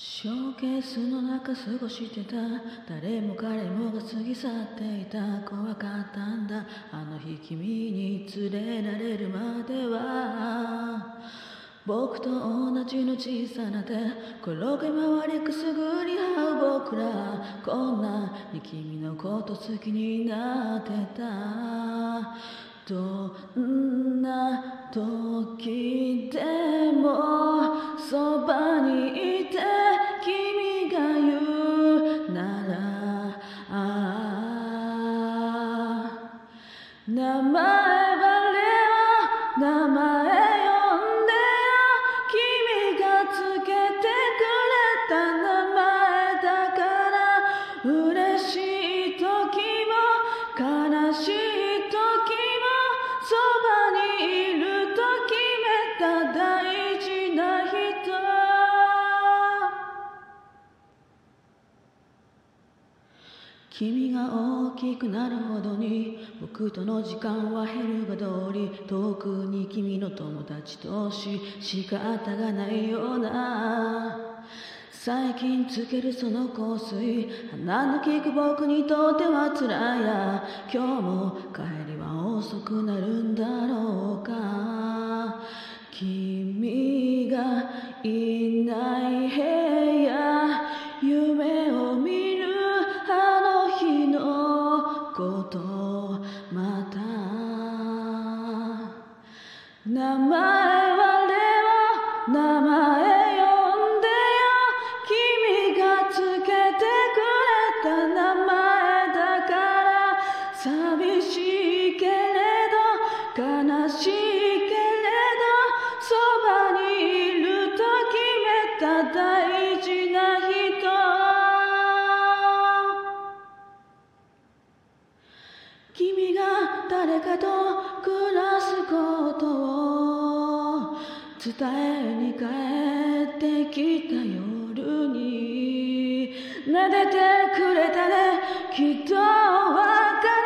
ショーケースの中過ごしてた。誰も彼もが過ぎ去っていた。怖かったんだ。あの日君に連れられるまでは。僕と同じの小さな手。転げ回りくすぐり合う僕ら。こんなに君のこと好きになってた。どんな時でもそばにいて名君が大きくなるほどに僕との時間は減るが通り遠くに君の友達とし仕方がないような。最近つけるその香水鼻の利く僕にとっては辛いや。今日も帰りは遅くなるんだろうか。君がいない部屋名前はレオ名前と暮らすことを伝えに帰ってきた夜に。撫でてくれたね。きっとわかる。